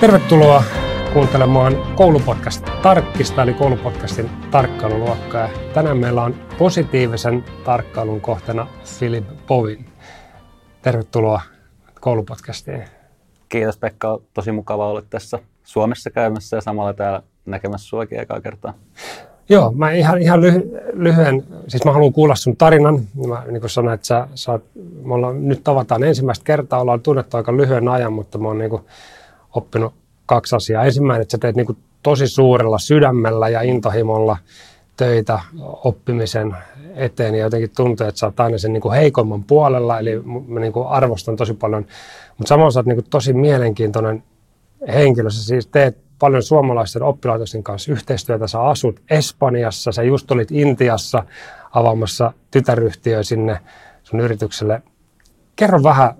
Tervetuloa kuuntelemaan koulupodcast Tarkkista, eli koulupodcastin tarkkailuluokkaa. Tänään meillä on positiivisen tarkkailun kohtana Philip Povin. Tervetuloa koulupodcastiin. Kiitos Pekka, tosi mukava olla tässä Suomessa käymässä ja samalla täällä näkemässä suakin ekaa kertaa. Joo, mä ihan, ihan lyhy, lyhyen, siis mä haluan kuulla sun tarinan. Mä niin kuin sanoin, että sä, sä oot, me ollaan, nyt tavataan ensimmäistä kertaa, ollaan tunnettu aika lyhyen ajan, mutta mä oon niin kuin oppinut kaksi asiaa. Ensimmäinen, että sä teet niin kuin tosi suurella sydämellä ja intohimolla töitä oppimisen eteen ja jotenkin tuntuu, että sä oot aina sen niin kuin heikomman puolella, eli mä niin kuin arvostan tosi paljon. Mutta samoin sä oot niin kuin tosi mielenkiintoinen henkilö. Sä siis teet paljon suomalaisten oppilaitosten kanssa yhteistyötä. Sä asut Espanjassa, sä just olit Intiassa avaamassa tytäryhtiö sinne sun yritykselle. Kerro vähän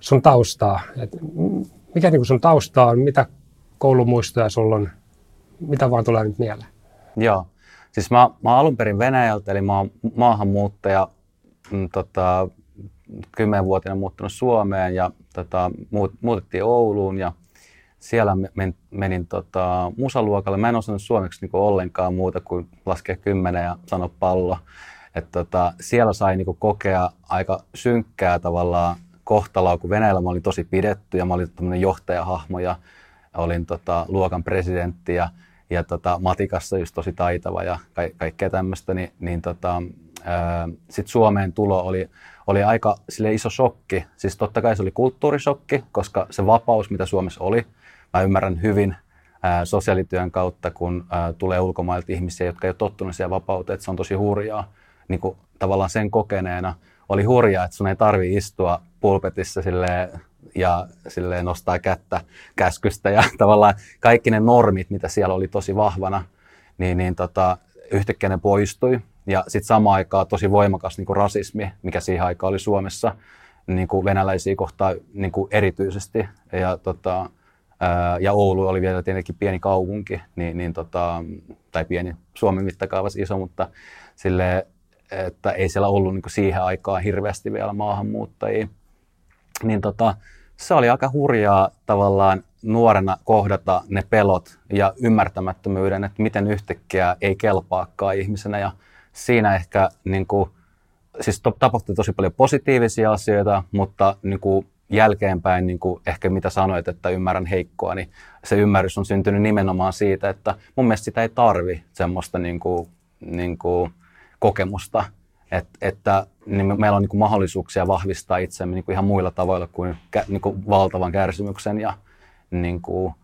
sun taustaa. Et mikä niin sun taustaa on, mitä koulumuistoja sulla on, mitä vaan tulee nyt mieleen? Joo, siis mä, mä alun perin Venäjältä, eli mä oon maahanmuuttaja, mm, tota, kymmenvuotiaana muuttunut Suomeen ja tota, muut, muutettiin Ouluun ja siellä men, menin tota, musaluokalle. Mä en osannut suomeksi niin ollenkaan muuta kuin laskea kymmenen ja sanoa pallo. Et, tota, siellä sai niin kokea aika synkkää tavallaan kohtaloa, kun Venäjällä mä olin tosi pidetty ja mä olin tämmöinen johtajahahmo ja olin tota, luokan presidentti ja, ja tota, matikassa just tosi taitava ja ka- kaikkea tämmöistä, niin, niin tota, sitten Suomeen tulo oli, oli aika sille iso shokki. Siis totta kai se oli kulttuurishokki, koska se vapaus, mitä Suomessa oli, mä ymmärrän hyvin ää, sosiaalityön kautta, kun ää, tulee ulkomailta ihmisiä, jotka ei ole tottunut siihen vapauteen, että se on tosi hurjaa. Niin kuin, tavallaan sen kokeneena oli hurjaa, että sun ei tarvi istua pulpetissa silleen, ja silleen nostaa kättä käskystä ja tavallaan kaikki ne normit, mitä siellä oli tosi vahvana, niin, niin tota, yhtäkkiä ne poistui. Ja sitten samaan aikaan tosi voimakas niin rasismi, mikä siihen aikaan oli Suomessa, niin kuin venäläisiä kohtaan niin kuin erityisesti. Ja, tota, ja Oulu oli vielä tietenkin pieni kaupunki, niin, niin tota, tai pieni Suomen mittakaavassa iso, mutta sille, että ei siellä ollut niin kuin siihen aikaan hirveästi vielä maahanmuuttajia. Niin tota, se oli aika hurjaa tavallaan nuorena kohdata ne pelot ja ymmärtämättömyyden, että miten yhtäkkiä ei kelpaakaan ihmisenä. Ja siinä ehkä niin kuin, siis tapahtui tosi paljon positiivisia asioita, mutta niin kuin jälkeenpäin niin kuin ehkä mitä sanoit, että ymmärrän heikkoa, niin se ymmärrys on syntynyt nimenomaan siitä, että mun mielestä sitä ei tarvi semmoista niin kuin, niin kuin kokemusta, et, että niin meillä on niin kuin mahdollisuuksia vahvistaa itsemme niin kuin ihan muilla tavoilla kuin, niin kuin valtavan kärsimyksen ja niin kuin,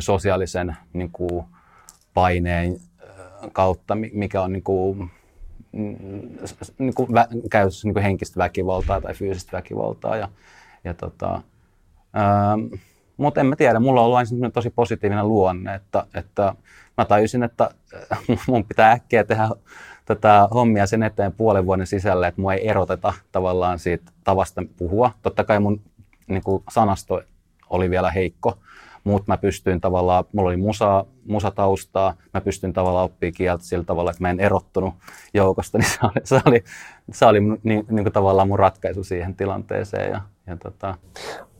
sosiaalisen niin kuin, paineen kautta, mikä on niin kuin, mm, niin kuin vä, käytössä niin kuin henkistä väkivaltaa tai fyysistä väkivaltaa. Ja, ja tota, ähm, mutta en mä tiedä, mulla on ollut aina tosi positiivinen luonne, että, että mä tajusin, että mun pitää äkkiä tehdä tätä hommia sen eteen puolen vuoden sisällä, että mua ei eroteta tavallaan siitä tavasta puhua. Totta kai mun niin kuin sanasto oli vielä heikko, mutta mä pystyin tavallaan, mulla oli musa, musataustaa, mä pystyin tavallaan oppimaan kieltä sillä tavalla, että mä en erottunut joukosta, niin se oli, se oli, se oli niin, niin kuin tavallaan mun ratkaisu siihen tilanteeseen. Ja, ja tota...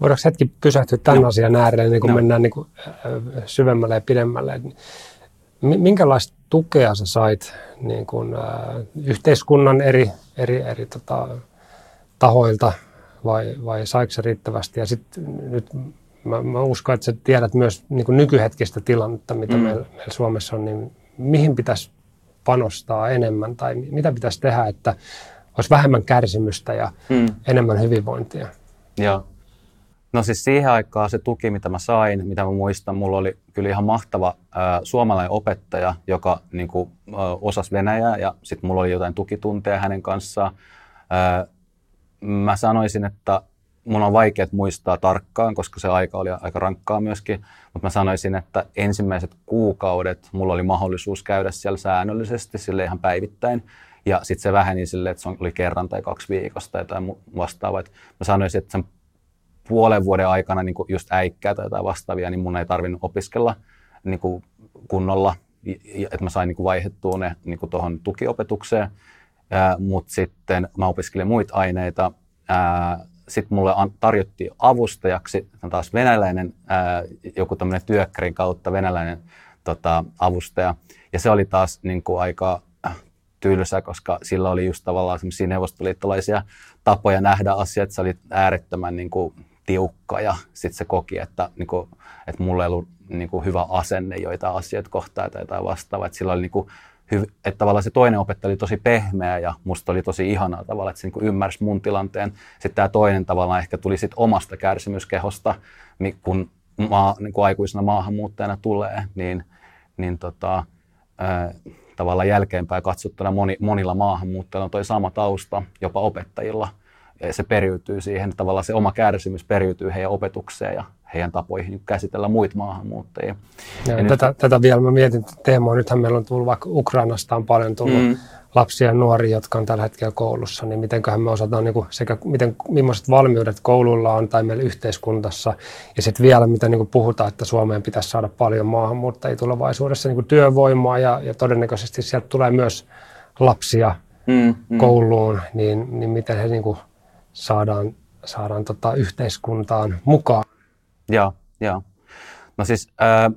Voidaanko hetki pysähtyä tämän no. asian äärelle, niin kun no. mennään niin kuin syvemmälle ja pidemmälle? Minkälaista tukea sä sait niin kun, äh, yhteiskunnan eri, eri, eri tota, tahoilta vai, vai saiko se riittävästi? Ja sitten nyt mä, mä uskon, että sä tiedät myös niin kuin nykyhetkistä tilannetta, mitä mm. meillä, meillä Suomessa on, niin mihin pitäisi panostaa enemmän tai mitä pitäisi tehdä, että olisi vähemmän kärsimystä ja mm. enemmän hyvinvointia? Joo. No siis siihen aikaan se tuki, mitä mä sain, mitä mä muistan, mulla oli kyllä ihan mahtava ää, suomalainen opettaja, joka niin kuin, ä, osasi venäjää ja sitten mulla oli jotain tukitunteja hänen kanssaan. Ää, mä sanoisin, että mun on vaikea muistaa tarkkaan, koska se aika oli aika rankkaa myöskin, mutta mä sanoisin, että ensimmäiset kuukaudet mulla oli mahdollisuus käydä siellä säännöllisesti, sille ihan päivittäin. Ja sitten se väheni sille, että se oli kerran tai kaksi viikosta tai jotain vastaavaa. mä sanoisin, että sen puolen vuoden aikana niin just äikkää tai jotain vastaavia, niin mun ei tarvinnut opiskella niin kunnolla, että mä sain niin kuin vaihettua ne niin tuohon tukiopetukseen. Mutta sitten mä opiskelin muita aineita sitten mulle tarjottiin avustajaksi, taas venäläinen, joku tämmöinen työkkärin kautta venäläinen tota, avustaja. Ja se oli taas niin kuin aika tylsä, koska sillä oli just tavallaan semmoisia neuvostoliittolaisia tapoja nähdä asiat. Se oli äärettömän niin kuin, tiukka ja sitten se koki, että, niin kuin, että mulla ei ollut niin kuin, hyvä asenne joita asioita kohtaan tai jotain vastaavaa. Että sillä oli niin kuin, hyv- että tavallaan se toinen opettaja oli tosi pehmeä ja musta oli tosi ihanaa tavalla, että se niin ymmärsi mun tilanteen. Sitten tämä toinen tavallaan ehkä tuli sit omasta kärsimyskehosta, kun maa, niin kuin aikuisena maahanmuuttajana tulee, niin, niin tota, ää, tavallaan jälkeenpäin katsottuna moni, monilla maahanmuuttajilla on toi sama tausta, jopa opettajilla. Ja se periytyy siihen, tavallaan se oma kärsimys periytyy heidän opetukseen ja heidän tapoihin käsitellä muita maahanmuuttajia. Ja ja tätä, nyt... tätä vielä mä mietin teemaa. Nythän meillä on tullut vaikka Ukrainasta on paljon tullut mm. Lapsia ja nuoria, jotka on tällä hetkellä koulussa, niin mitenköhän me osataan niin kuin sekä miten, millaiset valmiudet koululla on tai meillä yhteiskuntassa. Ja sitten vielä, mitä niin kuin puhutaan, että Suomeen pitäisi saada paljon maahanmuuttajia tulevaisuudessa niin kuin työvoimaa ja, ja todennäköisesti sieltä tulee myös lapsia mm, mm. kouluun, niin, niin miten he niin kuin saadaan, saadaan tota yhteiskuntaan mukaan. Joo, joo. No siis ää,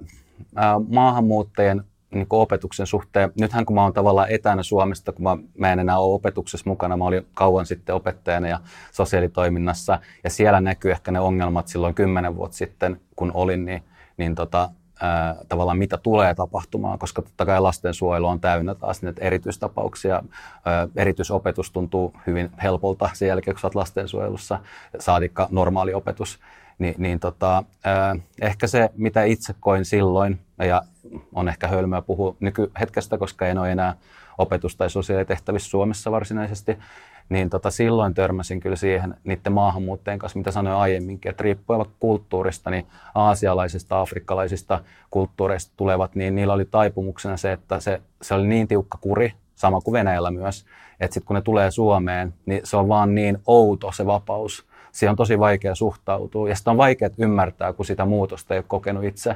ää, maahanmuuttajien niin opetuksen suhteen, nythän kun mä oon tavallaan etänä Suomesta, kun mä, mä en enää ole opetuksessa mukana, mä olin kauan sitten opettajana ja sosiaalitoiminnassa, ja siellä näkyy ehkä ne ongelmat silloin kymmenen vuotta sitten, kun olin, niin, niin tota, ää, tavallaan mitä tulee tapahtumaan, koska totta kai lastensuojelu on täynnä taas näitä erityistapauksia. Ää, erityisopetus tuntuu hyvin helpolta sen jälkeen, kun sä oot lastensuojelussa, saatikka normaali opetus. Ni, niin tota, ää, ehkä se, mitä itse koin silloin, ja on ehkä hölmöä puhua nykyhetkestä, koska en ole enää opetus- tai sosiaalitehtävissä Suomessa varsinaisesti, niin tota, silloin törmäsin kyllä siihen niiden maahanmuuttajien kanssa, mitä sanoin aiemminkin, että riippuen kulttuurista, niin aasialaisista, afrikkalaisista kulttuureista tulevat, niin niillä oli taipumuksena se, että se, se oli niin tiukka kuri, sama kuin Venäjällä myös, että sitten kun ne tulee Suomeen, niin se on vaan niin outo se vapaus, siihen on tosi vaikea suhtautua. Ja sitä on vaikea ymmärtää, kun sitä muutosta ei ole kokenut itse.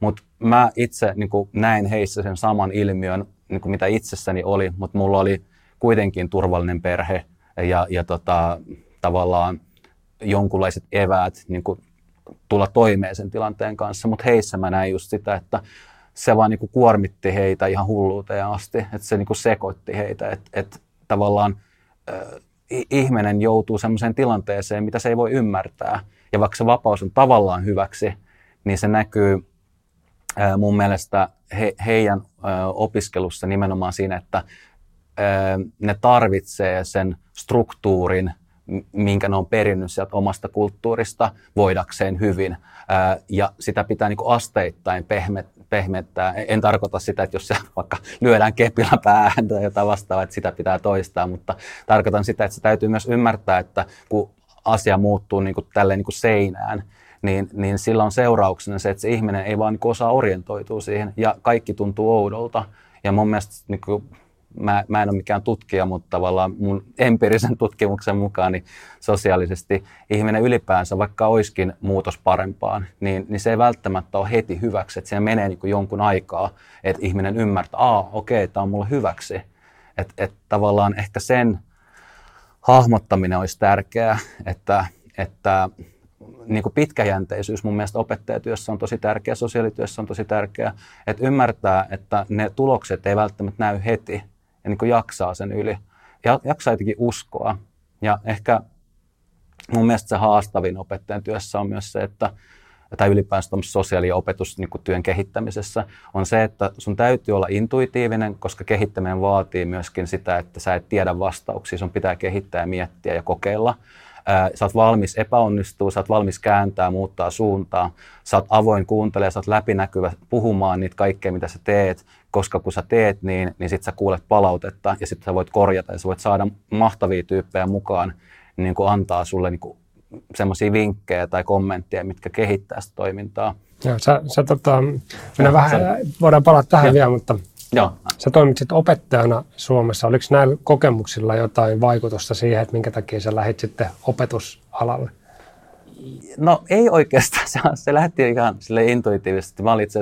Mutta mä itse niin näin heissä sen saman ilmiön, niin kuin mitä itsessäni oli, mutta mulla oli kuitenkin turvallinen perhe ja, ja tota, tavallaan jonkunlaiset eväät niin kuin tulla toimeen sen tilanteen kanssa, mutta heissä mä näin just sitä, että se vaan niin kuin kuormitti heitä ihan hulluuteen asti, että se niin kuin sekoitti heitä, että, että tavallaan ihminen joutuu sellaiseen tilanteeseen, mitä se ei voi ymmärtää. Ja vaikka se vapaus on tavallaan hyväksi, niin se näkyy mun mielestä he, heidän opiskelussa nimenomaan siinä, että ne tarvitsee sen struktuurin, minkä ne on perinnyt sieltä omasta kulttuurista voidakseen hyvin. Ja sitä pitää niin asteittain pehmet, pehmettää. En tarkoita sitä, että jos se vaikka lyödään kepillä päähän tai jotain vastaavaa, että sitä pitää toistaa, mutta tarkoitan sitä, että se täytyy myös ymmärtää, että kun asia muuttuu niin kuin tälleen niin kuin seinään, niin, niin sillä on seurauksena se, että se ihminen ei vaan niin osaa orientoitua siihen ja kaikki tuntuu oudolta. Ja mun mielestä niin kuin mä, mä en ole mikään tutkija, mutta tavallaan mun empiirisen tutkimuksen mukaan niin sosiaalisesti ihminen ylipäänsä, vaikka olisikin muutos parempaan, niin, niin se ei välttämättä ole heti hyväksi. Että siinä menee niin jonkun aikaa, että ihminen ymmärtää, että okei, okay, tämä on mulle hyväksi. Että et tavallaan ehkä sen hahmottaminen olisi tärkeää, että, että niin kuin pitkäjänteisyys mun mielestä opettajatyössä on tosi tärkeä, sosiaalityössä on tosi tärkeä, että ymmärtää, että ne tulokset ei välttämättä näy heti, ja niin kuin jaksaa sen yli. Ja jaksaa jotenkin uskoa. Ja ehkä mun mielestä se haastavin opettajan työssä on myös se, että tai ylipäänsä sosiaali- ja opetustyön niin kehittämisessä, on se, että sun täytyy olla intuitiivinen, koska kehittäminen vaatii myöskin sitä, että sä et tiedä vastauksia, sun pitää kehittää ja miettiä ja kokeilla sä oot valmis epäonnistua, sä oot valmis kääntää, muuttaa suuntaa, sä oot avoin kuuntelemaan, sä oot läpinäkyvä puhumaan niitä kaikkea, mitä sä teet, koska kun sä teet niin, niin sit sä kuulet palautetta ja sitten sä voit korjata ja sä voit saada mahtavia tyyppejä mukaan, niin kuin antaa sulle niin semmoisia vinkkejä tai kommentteja, mitkä kehittää sitä toimintaa. Joo, sä, sä tota, minä vähän, voidaan palata tähän ja. vielä, mutta Joo. Sä toimit sitten opettajana Suomessa. Oliko näillä kokemuksilla jotain vaikutusta siihen, että minkä takia sä lähdit sitten opetusalalle? No ei oikeastaan. Se, se lähti ihan sille intuitiivisesti. Mä, itse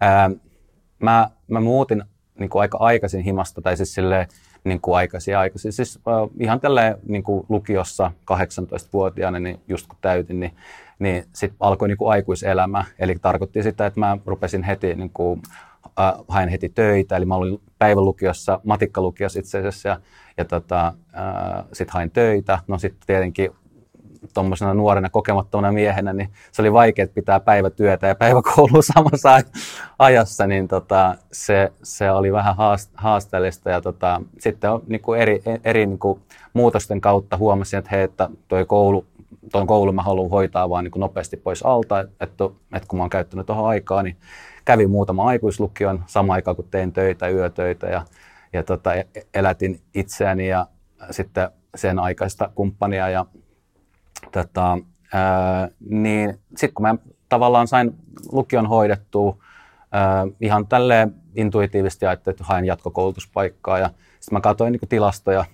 ää, mä, mä muutin niin kuin aika aikaisin himasta, tai siis sille niin kuin aikaisin aikaisin. Siis äh, ihan tälleen niin kuin lukiossa 18-vuotiaana, niin just kun täytin, niin, niin sitten alkoi niin kuin aikuiselämä. Eli tarkoitti sitä, että mä rupesin heti, niin kuin, äh, hain heti töitä. Eli mä olin päivälukiossa, matikkalukiossa itse asiassa, ja, ja tota, äh, sitten hain töitä. No sitten tietenkin tuommoisena nuorena kokemattomana miehenä, niin se oli vaikea pitää päivätyötä ja päiväkoulua samassa ajassa, niin tota, se, se oli vähän haasteellista. Ja tota, sitten on, niin kuin eri, eri niin kuin muutosten kautta huomasin, että hei, että toi koulu, tuon koulun mä haluan hoitaa vaan niin kuin nopeasti pois alta, että, että kun mä oon käyttänyt tuohon aikaa, niin kävin muutama aikuislukion sama aikaan, kun tein töitä, yötöitä ja, ja tota, e-, elätin itseäni ja sitten sen aikaista kumppania ja Tota, ää, niin sitten kun mä tavallaan sain lukion hoidettua ää, ihan tälleen intuitiivisesti ajattelin, että haen jatkokoulutuspaikkaa ja sitten mä katsoin niin tilastoja,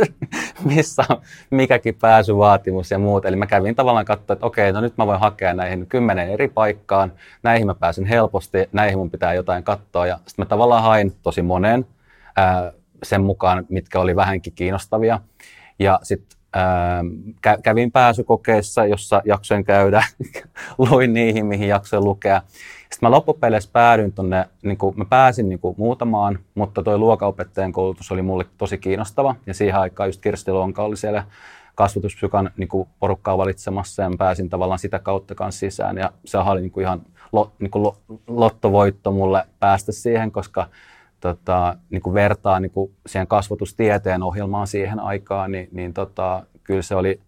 missä on mikäkin pääsyvaatimus ja muut. Eli mä kävin tavallaan katsoa, että okei, no nyt mä voin hakea näihin kymmenen eri paikkaan, näihin mä pääsen helposti, näihin mun pitää jotain katsoa. Ja sitten mä tavallaan hain tosi monen ää, sen mukaan, mitkä oli vähänkin kiinnostavia. Ja sitten ää, kävin pääsykokeissa, jossa jaksoin käydä, luin niihin, mihin jaksoin lukea. Sitten mä loppupeleissä päädyin tuonne, niin mä pääsin niin kuin, muutamaan, mutta tuo luokaopettajan koulutus oli mulle tosi kiinnostava. Ja siihen aikaan just Kirsti Lonka oli siellä kasvatuspsykan niin kuin, porukkaa valitsemassa ja mä pääsin tavallaan sitä kautta kanssa sisään. Ja se oli niin kuin, ihan lo, niin kuin, lottovoitto mulle päästä siihen, koska tota, niin kuin vertaa niin kuin siihen kasvatustieteen ohjelmaan siihen aikaan, niin, niin tota, kyllä se oli,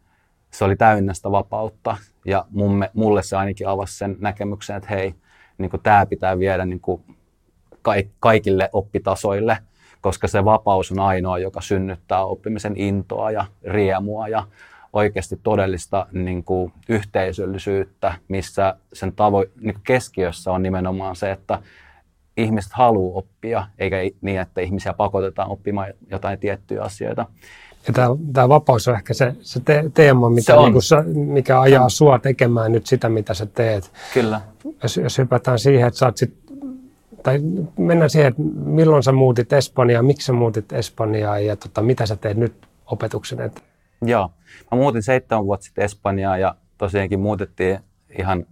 se oli täynnä sitä vapautta. Ja mumme, mulle se ainakin avasi sen näkemyksen, että hei, niin kuin tämä pitää viedä niin kuin kaikille oppitasoille, koska se vapaus on ainoa, joka synnyttää oppimisen intoa ja riemua ja oikeasti todellista niin kuin, yhteisöllisyyttä, missä sen tavo- niin kuin keskiössä on nimenomaan se, että ihmiset haluaa oppia, eikä niin, että ihmisiä pakotetaan oppimaan jotain tiettyjä asioita. Ja tämä, tämä vapaus on ehkä se, se te, teema, mitä, se niin kuin, mikä ajaa sua tekemään nyt sitä, mitä sä teet. Kyllä. Jos, jos hypätään siihen, että sä oot sit, tai mennään siihen, että milloin sä muutit Espanjaan, miksi sä muutit Espanjaan ja tota, mitä sä teet nyt opetuksen eteen? Joo, mä muutin seitsemän vuotta sitten Espanjaan ja tosiaankin muutettiin ihan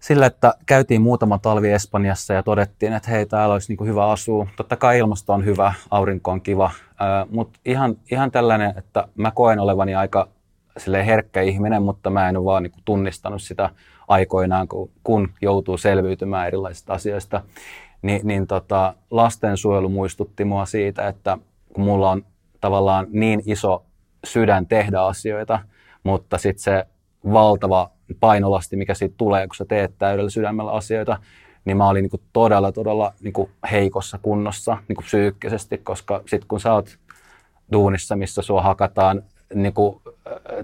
sillä, että käytiin muutama talvi Espanjassa ja todettiin, että hei, täällä olisi niin hyvä asua. Totta kai ilmasto on hyvä, aurinko on kiva, mutta ihan, ihan tällainen, että mä koen olevani aika herkkä ihminen, mutta mä en ole vaan niin tunnistanut sitä aikoinaan, kun, kun joutuu selviytymään erilaisista asioista. Ni, niin tota, lastensuojelu muistutti mua siitä, että kun mulla on tavallaan niin iso sydän tehdä asioita, mutta sitten se valtava painolasti, mikä siitä tulee, kun sä teet täydellä sydämellä asioita, niin mä olin niin todella, todella niin heikossa kunnossa niin psyykkisesti, koska sitten kun sä oot duunissa, missä sua hakataan, niin kuin,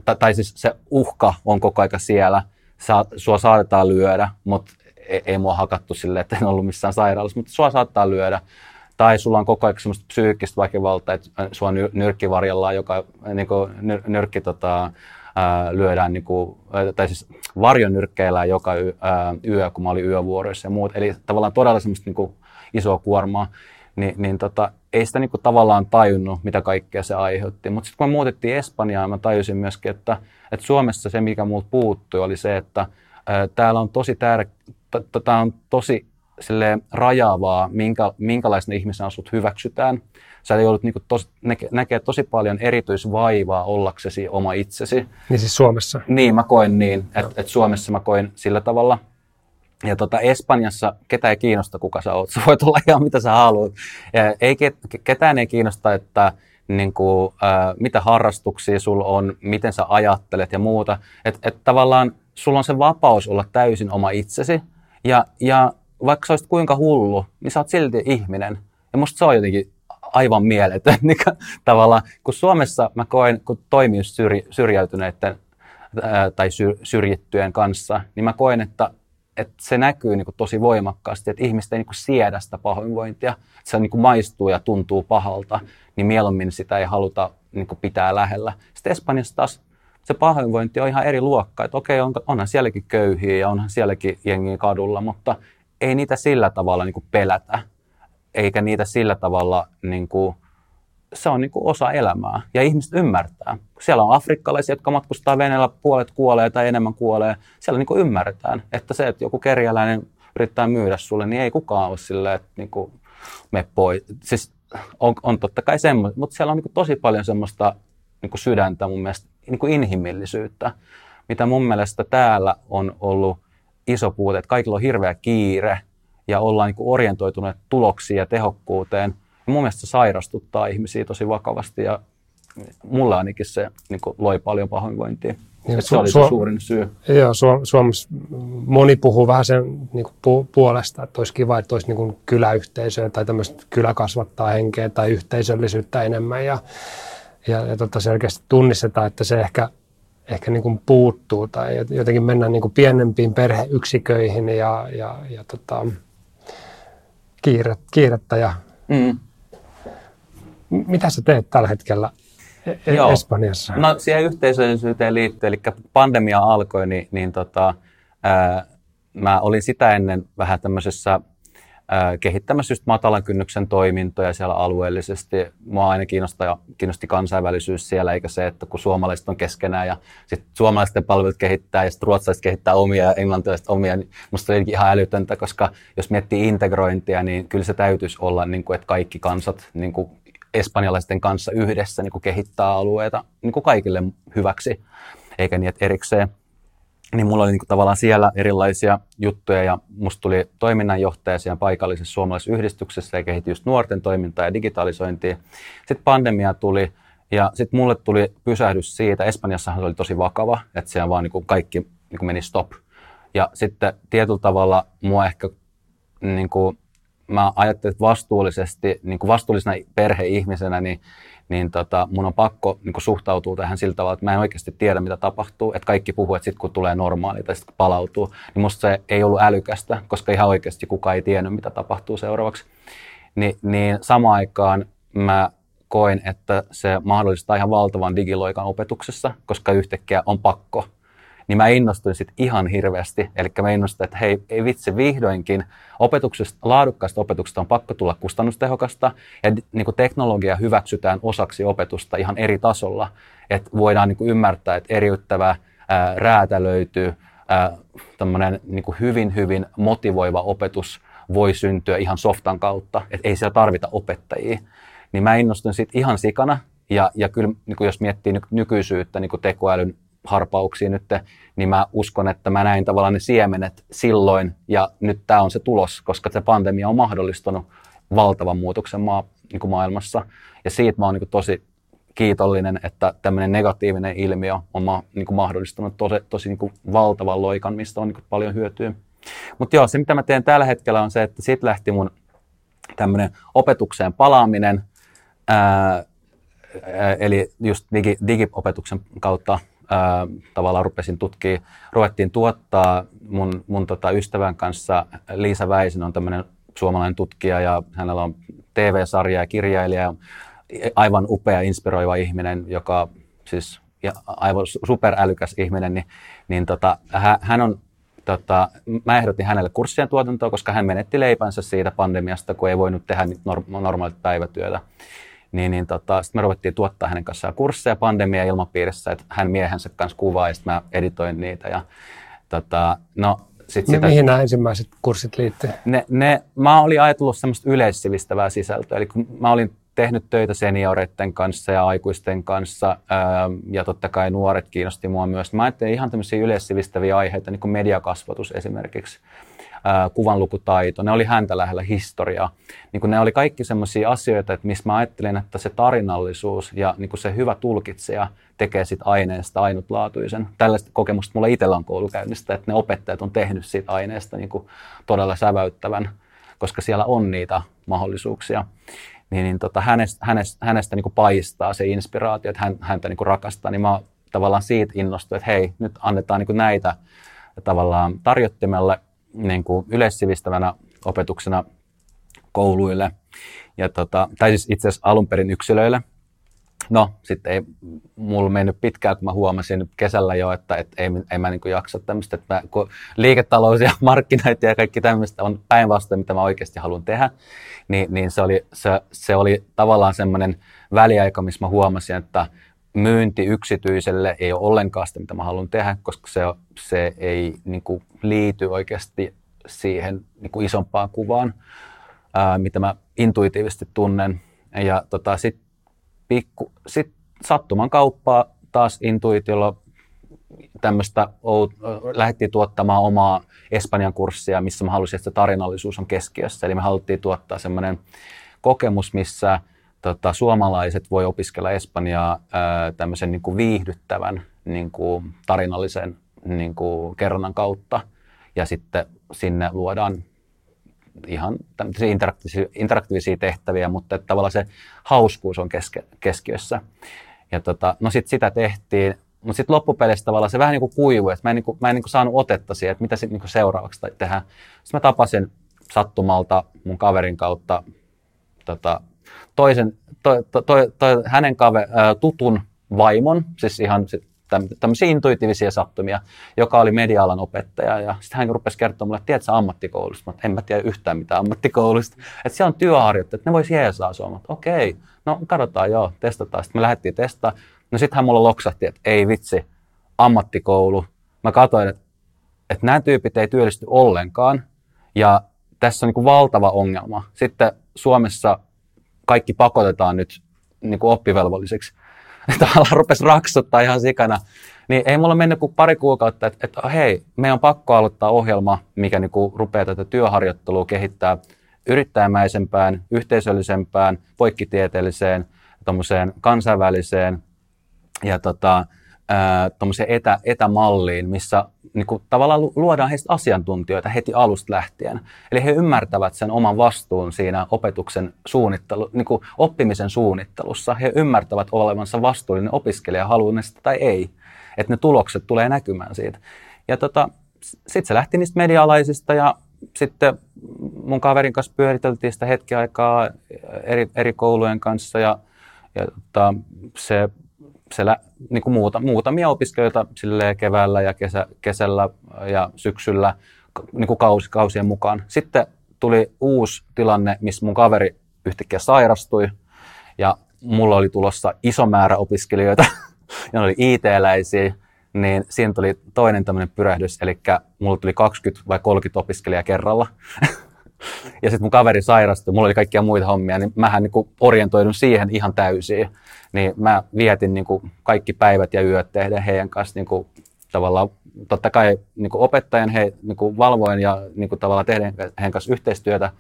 tai, tai siis se uhka on koko aika siellä, sä, sua saatetaan lyödä, mutta ei, ei mua hakattu silleen, että en ollut missään sairaalassa, mutta sua saattaa lyödä. Tai sulla on koko ajan semmoista psyykkistä väkivaltaa, että sua nyrkkivarjellaan, joka niin kuin, nyrkki tota, ää, lyödään, niin kuin, tai siis varjonyrkkeillään joka yö, kun mä olin yövuoroissa ja muut. Eli tavallaan todella semmoista niin kuin, isoa kuormaa. Ni, niin tota, ei sitä niin kuin, tavallaan tajunnut, mitä kaikkea se aiheutti. Mutta sitten kun me muutettiin Espanjaan, mä tajusin myöskin, että, että Suomessa se, mikä muut puuttui, oli se, että ää, täällä on tosi tärkeää, tämä on tosi silleen rajaavaa, minkä, minkälaisena ihmisen asut hyväksytään. Sä joudut niin tos, näke, näkee tosi paljon erityisvaivaa ollaksesi oma itsesi. Niin siis Suomessa? Niin, mä koen niin, että et Suomessa mä koen sillä tavalla. Ja tota, Espanjassa ketä ei kiinnosta, kuka sä oot. Sä voit olla ihan mitä sä haluat. Ja ei, ketään ei kiinnosta, että niin kuin, äh, mitä harrastuksia sulla on, miten sä ajattelet ja muuta. Että et tavallaan sulla on se vapaus olla täysin oma itsesi. Ja, ja vaikka sä olisit kuinka hullu, niin sä oot silti ihminen. Ja musta se on jotenkin aivan mieletön. Niin tavallaan, kun Suomessa mä koen, kun toimin syrj, syrjäytyneiden ää, tai syr, syrjittyjen kanssa, niin mä koen, että, että se näkyy niin kuin tosi voimakkaasti, että ihmiset ei niin kuin siedä sitä pahoinvointia, se niin kuin maistuu ja tuntuu pahalta, niin mieluummin sitä ei haluta niin kuin pitää lähellä. Sitten Espanjassa taas se pahoinvointi on ihan eri luokka, että okei, on, onhan sielläkin köyhiä ja onhan sielläkin jengiä kadulla, mutta ei niitä sillä tavalla niin kuin pelätä, eikä niitä sillä tavalla niin kuin, se on niin kuin osa elämää ja ihmiset ymmärtää. Siellä on afrikkalaisia, jotka matkustaa veneellä, puolet kuolee tai enemmän kuolee. Siellä niin kuin ymmärretään, että se, että joku kerjäläinen yrittää myydä sulle, niin ei kukaan ole silleen, että niin kuin, me pois. Siis on, on totta kai semmoista, mutta siellä on niin tosi paljon semmoista niin sydäntä mun mielestä, niin inhimillisyyttä, mitä mun mielestä täällä on ollut iso puute, että kaikilla on hirveä kiire ja ollaan niin orientoituneet tuloksiin ja tehokkuuteen. Ja mun mielestä se sairastuttaa ihmisiä tosi vakavasti ja mulla ainakin se niin kuin loi paljon pahoinvointia. Niin, se oli se suurin syy. Joo, Su- Suomessa moni puhuu vähän sen niin kuin pu- puolesta, että olisi kiva, että olisi niin kuin kyläyhteisöä tai tämmöistä kylä kasvattaa henkeä tai yhteisöllisyyttä enemmän. Ja, ja, ja tota selkeästi tunnistetaan, että se ehkä, ehkä niin kuin puuttuu tai jotenkin mennään niin kuin pienempiin perheyksiköihin ja, ja, ja tota, kiire, kiirettä. Ja, mm. Mitä sä teet tällä hetkellä E- Joo. Espanjassa? No siihen yhteisöllisyyteen liittyen, eli pandemia alkoi, niin, niin tota, ää, mä olin sitä ennen vähän tämmöisessä kehittämässä just matalan kynnyksen toimintoja siellä alueellisesti. Mua aina kiinnosti, kiinnosti kansainvälisyys siellä, eikä se, että kun suomalaiset on keskenään ja sitten suomalaisten palvelut kehittää ja sitten ruotsalaiset kehittää omia ja englantilaiset omia, niin musta oli ihan älytöntä, koska jos miettii integrointia, niin kyllä se täytyisi olla, niin kuin, että kaikki kansat niin kuin espanjalaisten kanssa yhdessä niin kuin kehittää alueita niin kuin kaikille hyväksi, eikä niin, että erikseen. Niin mulla oli niin kuin tavallaan siellä erilaisia juttuja ja musta tuli toiminnanjohtaja siellä paikallisessa suomalaisessa yhdistyksessä ja kehitti just nuorten toimintaa ja digitalisointia. Sitten pandemia tuli ja sitten mulle tuli pysähdys siitä, Espanjassahan se oli tosi vakava, että siellä vaan niin kuin kaikki niin kuin meni stop. Ja sitten tietyllä tavalla mua ehkä niin kuin mä ajattelin, että vastuullisesti, niin kuin vastuullisena perheihmisenä, niin, niin tota, mun on pakko niin suhtautua tähän sillä tavalla, että mä en oikeasti tiedä, mitä tapahtuu. Että kaikki puhuu, että sitten kun tulee normaali tai sitten palautuu, niin musta se ei ollut älykästä, koska ihan oikeasti kukaan ei tiennyt, mitä tapahtuu seuraavaksi. Ni, niin samaan aikaan mä koin, että se mahdollistaa ihan valtavan digiloikan opetuksessa, koska yhtäkkiä on pakko niin mä innostuin sitten ihan hirveästi. Eli mä innostuin, että hei, ei vitsi, vihdoinkin opetuksesta, laadukkaasta opetuksesta on pakko tulla kustannustehokasta ja niin kuin teknologia hyväksytään osaksi opetusta ihan eri tasolla. Että voidaan niin kuin ymmärtää, että eriyttävä, ää, räätälöity, tämmöinen niin hyvin, hyvin motivoiva opetus voi syntyä ihan softan kautta, että ei siellä tarvita opettajia. Niin mä innostuin siitä ihan sikana, ja, ja kyllä niin kuin jos miettii nykyisyyttä niin kuin tekoälyn harpauksia nyt, niin mä uskon, että mä näin tavallaan ne siemenet silloin ja nyt tämä on se tulos, koska se pandemia on mahdollistanut valtavan muutoksen maa, niin kuin maailmassa. Ja siitä mä oon niin tosi kiitollinen, että tämmöinen negatiivinen ilmiö on ma, niin kuin mahdollistanut tosi, tosi niin kuin valtavan loikan, mistä on niin kuin paljon hyötyä. Mutta joo, se mitä mä teen tällä hetkellä on se, että siitä lähti mun tämmöinen opetukseen palaaminen, ää, eli just digi, digiopetuksen kautta ää, tavallaan rupesin tutkia, ruvettiin tuottaa. Mun, mun tota ystävän kanssa, Liisa Väisen on tämmöinen suomalainen tutkija ja hänellä on TV-sarja ja kirjailija, aivan upea, inspiroiva ihminen, joka siis ja aivan superälykäs ihminen, niin, niin tota, hän on tota, mä ehdotin hänelle kurssien tuotantoa, koska hän menetti leipänsä siitä pandemiasta, kun ei voinut tehdä normaalit päivätyötä niin, niin tota, sitten me ruvettiin tuottaa hänen kanssaan kursseja pandemia ilmapiirissä, että hän miehensä kanssa kuvaa ja sitten mä editoin niitä. Ja, tota, no, sit sitä, Mihin nämä ensimmäiset kurssit liittyy? Ne, ne, mä olin ajatellut semmoista yleissivistävää sisältöä, eli kun mä olin tehnyt töitä senioreiden kanssa ja aikuisten kanssa, ää, ja totta kai nuoret kiinnosti mua myös. Mä ajattelin ihan tämmöisiä yleissivistäviä aiheita, niin kuin mediakasvatus esimerkiksi kuvanlukutaito, ne oli häntä lähellä historiaa. Niin ne oli kaikki sellaisia asioita, että missä mä ajattelin, että se tarinallisuus ja niin se hyvä tulkitsija tekee siitä aineesta ainutlaatuisen. Tällaista kokemusta mulla itsellä on koulukäynnistä, että ne opettajat on tehnyt siitä aineesta niin todella säväyttävän, koska siellä on niitä mahdollisuuksia. Niin, niin tota, hänestä, hänestä, hänestä niin kuin paistaa se inspiraatio, että hän, häntä niin kuin rakastaa, niin mä tavallaan siitä innostuin, että hei, nyt annetaan niin kuin näitä tavallaan tarjottimelle niin kuin yleissivistävänä opetuksena kouluille, ja tota, tai siis itse asiassa alun perin yksilöille. No, sitten ei mulla mennyt pitkään, kun mä huomasin kesällä jo, että et ei, ei mä niin jaksa tämmöistä, että mä, kun liiketalous ja markkinointi ja kaikki tämmöistä on päinvastoin, mitä mä oikeasti haluan tehdä, niin, niin se, oli, se, se oli tavallaan semmoinen väliaika, missä mä huomasin, että myynti yksityiselle ei ole ollenkaan sitä, mitä mä haluan tehdä, koska se, se ei niin kuin, liity oikeasti siihen niin kuin isompaan kuvaan, ää, mitä mä intuitiivisesti tunnen. Ja tota, sitten sit sattuman kauppaa taas intuitiolla tämmöistä, lähdettiin tuottamaan omaa Espanjan kurssia, missä mä halusin, että tarinallisuus on keskiössä. Eli me haluttiin tuottaa semmoinen kokemus, missä tota, suomalaiset voi opiskella Espanjaa ää, tämmöisen niin kuin viihdyttävän niin kuin tarinallisen niin kuin kerronnan kautta. Ja sitten sinne luodaan ihan interaktiivisia, interaktiivisia tehtäviä, mutta että tavallaan se hauskuus on keske, keskiössä. Ja tota, no sitten sitä tehtiin, mutta sitten loppupeleissä tavallaan se vähän niin kuin kuivui, että mä en, niin kuin, mä en niin kuin saanut otetta siihen, että mitä sitten niin seuraavaksi tehdään. Sitten mä tapasin sattumalta mun kaverin kautta tota, toisen, to, to, to, to, hänen kave, tutun vaimon, siis ihan tämmöisiä intuitiivisia sattumia, joka oli media-alan opettaja. Ja sitten hän rupesi kertoa mulle, että tiedätkö ammattikoulusta? Mä en mä tiedä yhtään mitään ammattikoulusta. Että siellä on työharjoitteet, että ne voisi jeesaa sua. Okei, no katsotaan joo, testataan. Sitten me lähdettiin testaamaan. No sitten hän mulla loksahti, että ei vitsi, ammattikoulu. Mä katsoin, että, että nämä tyypit ei työllisty ollenkaan. Ja tässä on niin kuin valtava ongelma. Sitten Suomessa kaikki pakotetaan nyt niin kuin oppivelvolliseksi. Tavallaan rupesi raksuttaa ihan sikana. Niin ei mulla mennyt kuin pari kuukautta, että, että hei, meidän on pakko aloittaa ohjelma, mikä niin kuin rupeaa tätä työharjoittelua kehittää yrittäjämäisempään, yhteisöllisempään, poikkitieteelliseen, kansainväliseen ja tota, tuommoiseen etä, etämalliin, missä niin kuin, tavallaan luodaan heistä asiantuntijoita heti alusta lähtien. Eli he ymmärtävät sen oman vastuun siinä opetuksen suunnittelu, niin kuin oppimisen suunnittelussa. He ymmärtävät olevansa vastuullinen opiskelija, haluaa sitä tai ei. Että ne tulokset tulee näkymään siitä. Ja tota, sitten se lähti niistä medialaisista ja sitten mun kaverin kanssa pyöriteltiin sitä hetki aikaa eri, eri koulujen kanssa ja, ja tota, se se niin kuin muuta, muutamia opiskelijoita keväällä ja kesä, kesällä ja syksyllä niin kuin kausi, kausien mukaan. Sitten tuli uusi tilanne, missä mun kaveri yhtäkkiä sairastui ja mulla oli tulossa iso määrä opiskelijoita ja ne oli IT-läisiä, niin siinä tuli toinen tämmöinen pyrähdys, eli mulla tuli 20 vai 30 opiskelijaa kerralla. ja sitten mun kaveri sairastui, mulla oli kaikkia muita hommia, niin mähän niin orientoidun siihen ihan täysin niin mä vietin niin kuin kaikki päivät ja yöt tehdä heidän kanssa niin kuin, tavallaan totta kai niin kuin opettajan he, niin kuin valvoin ja niin kuin, tavallaan tehdä heidän kanssa yhteistyötä,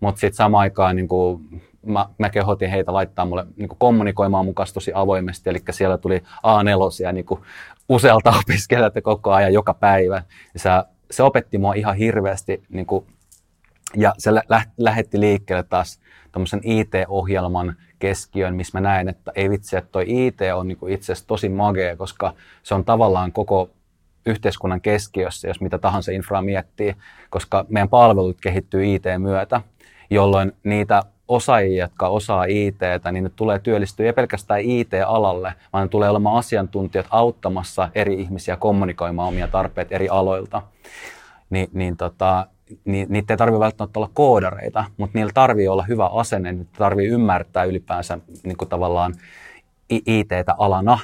mutta sitten samaan aikaan niin kuin, mä, mä kehotin heitä laittaa mulle niin kuin kommunikoimaan mukaan tosi avoimesti, eli siellä tuli A4 niin usealta opiskelijalta koko ajan joka päivä. Ja se, se opetti mua ihan hirveästi niin kuin, ja se lä- lähetti liikkeelle taas tämmöisen IT-ohjelman keskiön, missä mä näen, että ei vitsi, että toi IT on niin itse asiassa tosi magea, koska se on tavallaan koko yhteiskunnan keskiössä, jos mitä tahansa infraa miettii, koska meidän palvelut kehittyy IT myötä, jolloin niitä osaajia, jotka osaa IT, niin ne tulee työllistyä ei pelkästään IT-alalle, vaan ne tulee olemaan asiantuntijat auttamassa eri ihmisiä kommunikoimaan omia tarpeet eri aloilta. Ni, niin tota, niin niitä ei tarvitse välttämättä olla koodareita, mutta niillä tarvii olla hyvä asenne, niitä tarvii ymmärtää ylipäänsä niin kuin tavallaan IT-tä alana,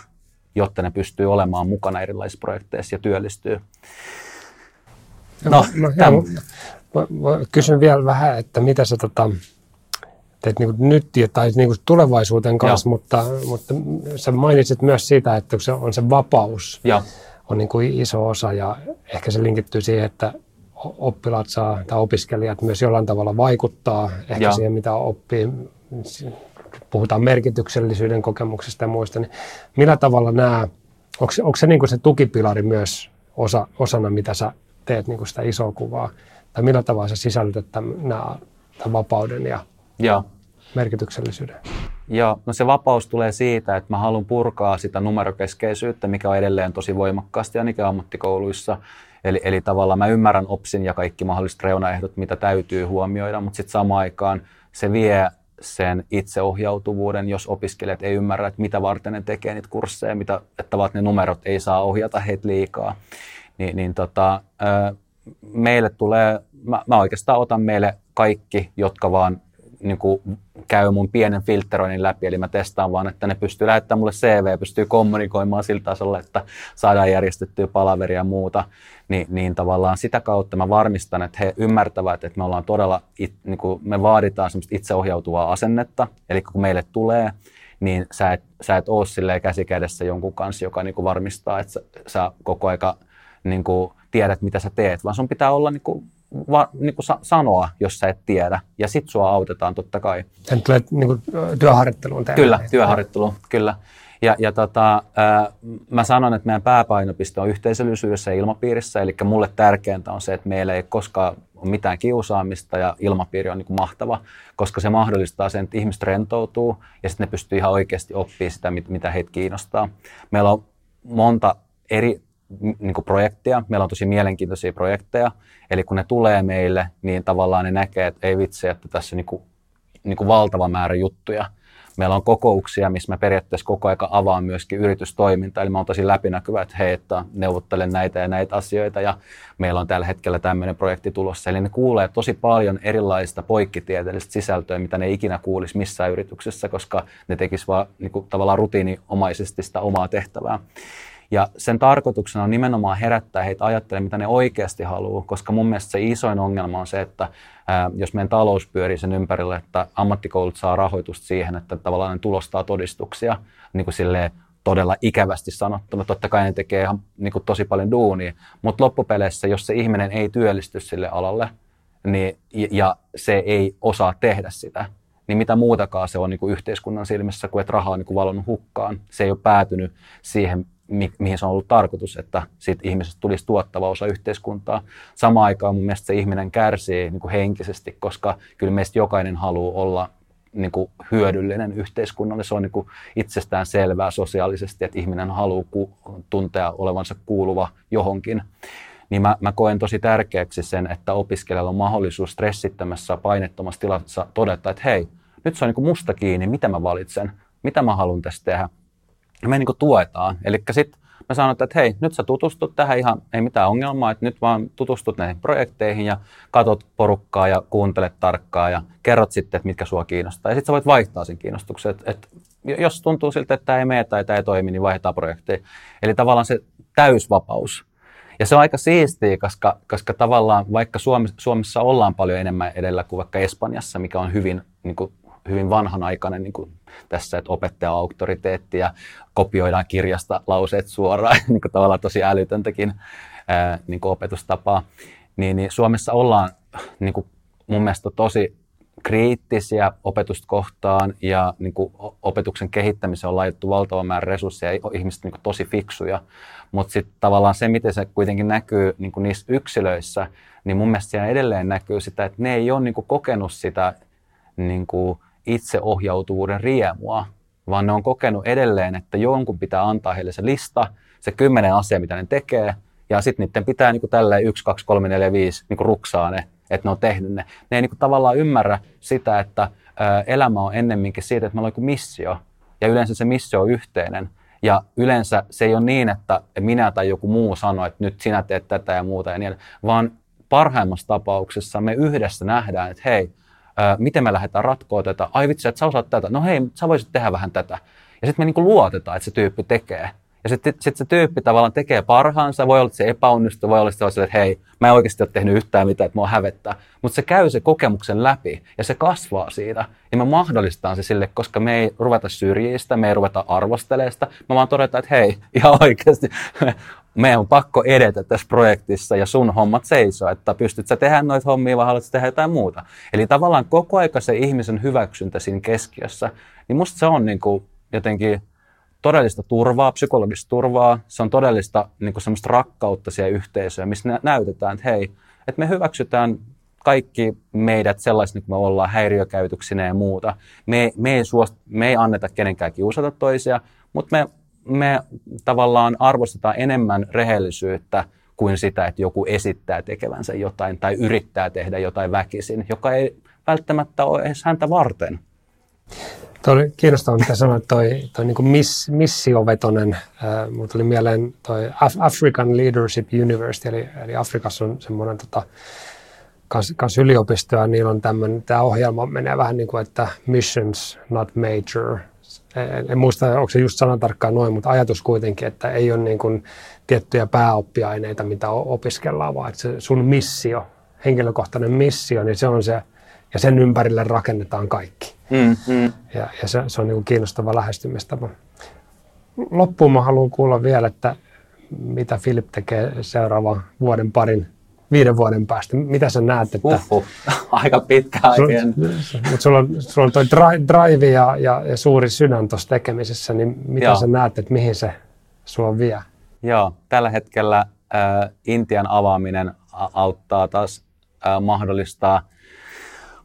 jotta ne pystyy olemaan mukana erilaisissa projekteissa ja työllistyy. No, no, no mä, mä, mä kysyn vielä vähän, että mitä sä tota, teet niin nyt tai niin tulevaisuuden kanssa, mutta, mutta sä mainitsit myös siitä, että se on se vapaus. Ja. on niin kuin iso osa ja ehkä se linkittyy siihen, että oppilaat saa tai opiskelijat myös jollain tavalla vaikuttaa ehkä ja. siihen, mitä oppii. Puhutaan merkityksellisyyden kokemuksesta ja muista. Niin millä tavalla nämä, onko, onko se, niin kuin se tukipilari myös osa, osana, mitä sä teet niin kuin sitä isoa kuvaa? Tai millä tavalla sä sisällytät tämän, nämä, tämän vapauden ja, ja merkityksellisyyden? Joo, no se vapaus tulee siitä, että mä haluan purkaa sitä numerokeskeisyyttä, mikä on edelleen tosi voimakkaasti ainakin ammattikouluissa. Eli, eli tavallaan mä ymmärrän OPSin ja kaikki mahdolliset reunaehdot, mitä täytyy huomioida, mutta sitten samaan aikaan se vie sen itseohjautuvuuden, jos opiskelijat ei ymmärrä, että mitä varten ne tekee niitä kursseja, mitä, että ne numerot ei saa ohjata heitä liikaa. Niin, niin tota, meille tulee, mä, mä oikeastaan otan meille kaikki, jotka vaan niin kuin käy mun pienen filteroinnin läpi, eli mä testaan vaan, että ne pystyy lähettämään mulle CV, pystyy kommunikoimaan sillä tasolla, että saadaan järjestettyä palaveria ja muuta, niin, niin tavallaan sitä kautta mä varmistan, että he ymmärtävät, että me ollaan todella, it, niin kuin me vaaditaan semmoista itseohjautuvaa asennetta, eli kun meille tulee, niin sä et, sä et ole silleen käsikädessä jonkun kanssa, joka niin kuin varmistaa, että sä, sä koko aika niin kuin tiedät, mitä sä teet, vaan sun pitää olla niin kuin va, niin kuin sa- sanoa, jos sä et tiedä. Ja sit sua autetaan totta kai. Sen tulee niin kuin, työharjoitteluun tehdä. Kyllä, työharjoittelu, kyllä. Ja, ja tota, ää, mä sanon, että meidän pääpainopiste on yhteisöllisyydessä ja ilmapiirissä, eli mulle tärkeintä on se, että meillä ei koskaan ole mitään kiusaamista ja ilmapiiri on niin kuin mahtava, koska se mahdollistaa sen, että ihmiset rentoutuu ja sitten ne pystyy ihan oikeasti oppimaan sitä, mitä heitä kiinnostaa. Meillä on monta eri niin kuin projekteja. Meillä on tosi mielenkiintoisia projekteja. Eli kun ne tulee meille, niin tavallaan ne näkee, että ei vitsi, että tässä on niin kuin, niin kuin valtava määrä juttuja. Meillä on kokouksia, missä mä periaatteessa koko ajan avaan myöskin yritystoimintaa. Eli mä oon tosi läpinäkyvä, että hei, että neuvottelen näitä ja näitä asioita ja meillä on tällä hetkellä tämmöinen projekti tulossa. Eli ne kuulee tosi paljon erilaista poikkitieteellistä sisältöä, mitä ne ikinä kuulisi missään yrityksessä, koska ne tekisivät vaan niin kuin, tavallaan rutiiniomaisesti sitä omaa tehtävää. Ja sen tarkoituksena on nimenomaan herättää heitä ajattelemaan, mitä ne oikeasti haluaa, koska mun mielestä se isoin ongelma on se, että ää, jos meidän talous pyörii sen ympärille, että ammattikoulut saa rahoitusta siihen, että tavallaan ne tulostaa todistuksia niin kuin silleen, todella ikävästi sanottuna. Totta kai ne tekee ihan niin kuin tosi paljon duunia, mutta loppupeleissä, jos se ihminen ei työllisty sille alalle niin, ja se ei osaa tehdä sitä, niin mitä muutakaan se on niin kuin yhteiskunnan silmissä kuin, että raha on niin kuin valonnut hukkaan. Se ei ole päätynyt siihen mi- mihin se on ollut tarkoitus, että siitä ihmisestä tulisi tuottava osa yhteiskuntaa. Samaan aikaan mun mielestä se ihminen kärsii niin kuin henkisesti, koska kyllä meistä jokainen haluaa olla niin kuin hyödyllinen yhteiskunnalle. Se on niin kuin itsestään selvää sosiaalisesti, että ihminen haluaa ku- tuntea olevansa kuuluva johonkin. Niin mä, mä koen tosi tärkeäksi sen, että opiskelijalla on mahdollisuus stressittömässä, painettomassa tilassa todeta, että hei, nyt se on niin kuin musta kiinni, mitä mä valitsen, mitä mä haluan tässä tehdä me niin tuetaan. Eli sitten me sanotaan, että hei, nyt sä tutustut tähän ihan, ei mitään ongelmaa, että nyt vaan tutustut näihin projekteihin ja katot porukkaa ja kuuntelet tarkkaan ja kerrot sitten, että mitkä sua kiinnostaa. Ja sitten sä voit vaihtaa sen kiinnostuksen, että, jos tuntuu siltä, että tämä ei mene tai tämä ei toimi, niin vaihdetaan projekteja. Eli tavallaan se täysvapaus. Ja se on aika siistiä, koska, koska tavallaan vaikka Suomessa, Suomessa ollaan paljon enemmän edellä kuin vaikka Espanjassa, mikä on hyvin niin kuin, hyvin vanhanaikainen niin kuin tässä, että opettaja auktoriteetti ja kopioidaan kirjasta lauseet suoraan, niin kuin tavallaan tosi älytöntäkin niin kuin opetustapaa. Niin, niin Suomessa ollaan niin kuin mun mielestä tosi kriittisiä opetusta kohtaan ja niin kuin opetuksen kehittämiseen on laitettu valtava määrä resursseja ja ihmiset niin kuin tosi fiksuja. Mutta sitten tavallaan se, miten se kuitenkin näkyy niin kuin niissä yksilöissä, niin mun mielestä siellä edelleen näkyy sitä, että ne ei ole niin kuin kokenut sitä niin kuin itseohjautuvuuden riemua, vaan ne on kokenut edelleen, että jonkun pitää antaa heille se lista, se kymmenen asiaa, mitä ne tekee, ja sitten niiden pitää niin tälleen 1, 2, 3, 4, 5 niin ruksaa ne, että ne on tehnyt ne. Ne ei niin tavallaan ymmärrä sitä, että elämä on ennemminkin siitä, että meillä on joku missio, ja yleensä se missio on yhteinen. Ja yleensä se ei ole niin, että minä tai joku muu sanoo, että nyt sinä teet tätä ja muuta ja niin, vaan parhaimmassa tapauksessa me yhdessä nähdään, että hei, miten me lähdetään ratkoa tätä, ai vitsi, että sä osaat tätä, no hei, sä voisit tehdä vähän tätä. Ja sitten me niinku luotetaan, että se tyyppi tekee. Ja sitten sit se tyyppi tavallaan tekee parhaansa, voi olla, että se epäonnistuu, voi olla että, että hei, mä en oikeasti ole tehnyt yhtään mitään, että mua hävettää. Mutta se käy se kokemuksen läpi ja se kasvaa siitä. Ja me mahdollistetaan se sille, koska me ei ruveta syrjistä, me ei ruveta arvostelemaan sitä. Me vaan todetaan, että hei, ihan oikeasti meidän on pakko edetä tässä projektissa ja sun hommat seisoo, että pystyt sä tehdä noita hommia vai haluatko tehdä jotain muuta. Eli tavallaan koko aika se ihmisen hyväksyntä siinä keskiössä, niin musta se on niin kuin jotenkin todellista turvaa, psykologista turvaa, se on todellista niin kuin semmoista rakkautta siihen yhteisöön, missä näytetään, että hei, että me hyväksytään kaikki meidät sellaisina kuin me ollaan häiriökäytöksinä ja muuta. Me, me, ei suost, me ei anneta kenenkään kiusata toisia, mutta me me tavallaan arvostetaan enemmän rehellisyyttä kuin sitä, että joku esittää tekevänsä jotain tai yrittää tehdä jotain väkisin, joka ei välttämättä ole edes häntä varten. Tuo oli kiinnostavaa, mitä sanoit, toi, toi niin miss, missiovetonen. Äh, Mulla tuli mieleen toi African Leadership University, eli, eli Afrikassa on semmoinen tota, kans, kans yliopisto, ja niillä on tämmöinen, tämä ohjelma menee vähän niin kuin, että missions, not major. En, en muista, onko se just sanatarkkaan noin, mutta ajatus kuitenkin, että ei ole niin kuin tiettyjä pääoppiaineita, mitä opiskellaan, vaan että se sun missio, henkilökohtainen missio, niin se on se, ja sen ympärille rakennetaan kaikki. Mm, mm. Ja, ja se, se on niin kuin kiinnostava lähestymistapa. Loppuun mä haluan kuulla vielä, että mitä Filip tekee seuraavan vuoden parin, viiden vuoden päästä. Mitä sä näet? Että Uhuh. Aika pitkä aika. Mutta sulla on, sulla on toi drive ja, ja, ja suuri sydän tuossa tekemisessä, niin mitä Joo. sä näet, että mihin se sua vie? Joo, tällä hetkellä äh, Intian avaaminen auttaa taas äh, mahdollistaa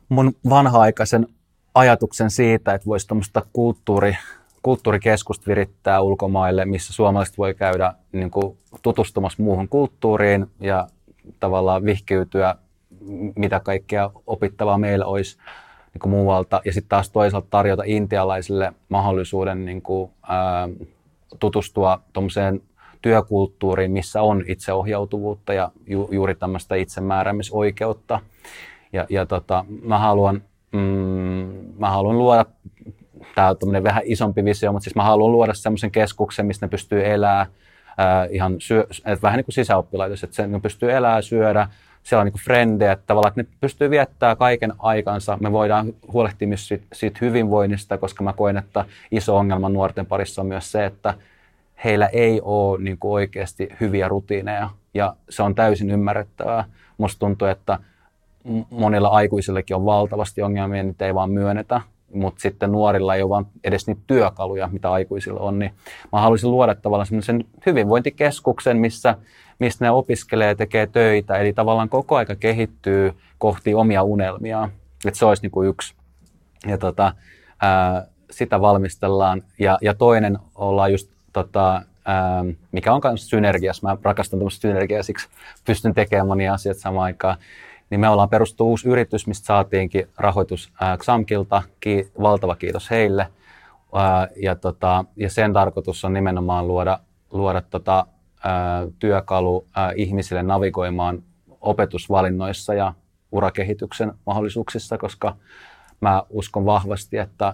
mun vanha-aikaisen ajatuksen siitä, että voisi tuommoista kulttuuri, kulttuurikeskusta virittää ulkomaille, missä suomalaiset voi käydä niin kuin, tutustumassa muuhun kulttuuriin ja tavallaan vihkiytyä, mitä kaikkea opittavaa meillä olisi niin kuin muualta. Ja sitten taas toisaalta tarjota intialaisille mahdollisuuden niin kuin, ää, tutustua tuommoiseen työkulttuuriin, missä on itseohjautuvuutta ja ju, juuri tämmöistä itsemääräämisoikeutta. Ja, ja tota, mä haluan mm, mä haluan luoda, tämä on vähän isompi visio, mutta siis mä haluan luoda semmoisen keskuksen, missä ne pystyy elämään ihan syö, että vähän niin kuin sisäoppilaitos, että se, ne pystyy elämään, syödä, siellä on niin frendejä, että tavallaan että ne pystyy viettämään kaiken aikansa. Me voidaan huolehtia myös siitä, siitä hyvinvoinnista, koska mä koen, että iso ongelma nuorten parissa on myös se, että heillä ei ole niin kuin oikeasti hyviä rutiineja ja se on täysin ymmärrettävää. Musta tuntuu, että monilla aikuisillekin on valtavasti ongelmia, niitä ei vaan myönnetä, mutta sitten nuorilla ei ole vaan edes niitä työkaluja, mitä aikuisilla on, niin mä haluaisin luoda tavallaan semmoisen hyvinvointikeskuksen, missä, missä ne opiskelee ja tekee töitä, eli tavallaan koko aika kehittyy kohti omia unelmia, että se olisi niin kuin yksi. Ja tota, ää, sitä valmistellaan. Ja, ja toinen ollaan just, tota, ää, mikä on myös synergiassa, mä rakastan tämmöistä synergiaa, siksi pystyn tekemään monia asioita samaan aikaan, niin me ollaan perustu uusi yritys, mistä saatiinkin rahoitus Xamkilta. Ki- valtava kiitos heille. Ää, ja, tota, ja sen tarkoitus on nimenomaan luoda, luoda tota, ää, työkalu ää, ihmisille navigoimaan opetusvalinnoissa ja urakehityksen mahdollisuuksissa, koska mä uskon vahvasti, että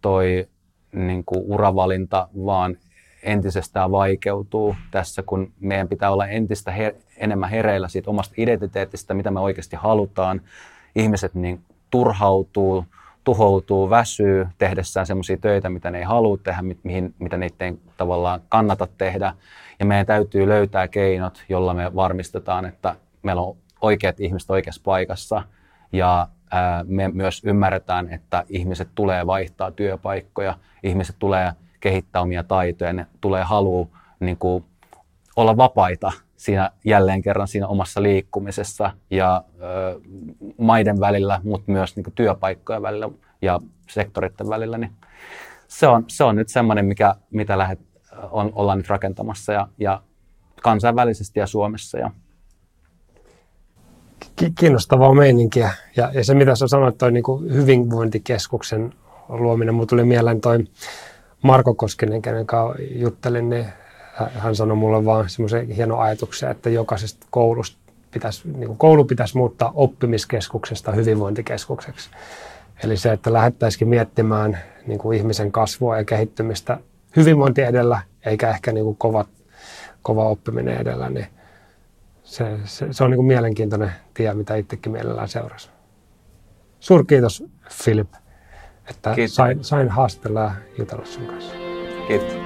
toi niin kuin uravalinta vaan entisestään vaikeutuu tässä, kun meidän pitää olla entistä her- enemmän hereillä siitä omasta identiteetistä, mitä me oikeasti halutaan. Ihmiset niin turhautuu, tuhoutuu, väsyy tehdessään sellaisia töitä, mitä ne ei halua tehdä, mihin, mitä niitä ei tavallaan kannata tehdä. Ja meidän täytyy löytää keinot, jolla me varmistetaan, että meillä on oikeat ihmiset oikeassa paikassa ja ää, me myös ymmärretään, että ihmiset tulee vaihtaa työpaikkoja, ihmiset tulee kehittää omia taitoja, ne tulee halua niin kuin, olla vapaita siinä jälleen kerran siinä omassa liikkumisessa ja ö, maiden välillä, mutta myös niin kuin, työpaikkojen välillä ja sektoreiden välillä. Niin se, on, se on nyt semmoinen, mikä, mitä lähdet, on, ollaan nyt rakentamassa ja, ja kansainvälisesti ja Suomessa. Ja, kiinnostavaa meininkiä. Ja, ja se, mitä sä sanoit, toi niin hyvinvointikeskuksen luominen, mulle tuli mieleen toi Marko Koskinen, kenen kanssa juttelin, niin hän sanoi mulle vaan semmoisen hienon ajatuksen, että jokaisesta koulusta pitäisi, niin kuin koulu pitäisi muuttaa oppimiskeskuksesta hyvinvointikeskukseksi. Eli se, että lähettäisikin miettimään niin kuin ihmisen kasvua ja kehittymistä hyvinvointi edellä, eikä ehkä niin kuin kova, kova oppiminen edellä, niin se, se, se on niin kuin mielenkiintoinen tie, mitä itsekin mielellään seurasi. Suurkiitos, Filip että sain, sain haastella ja jutella sun kanssa. Kiitos.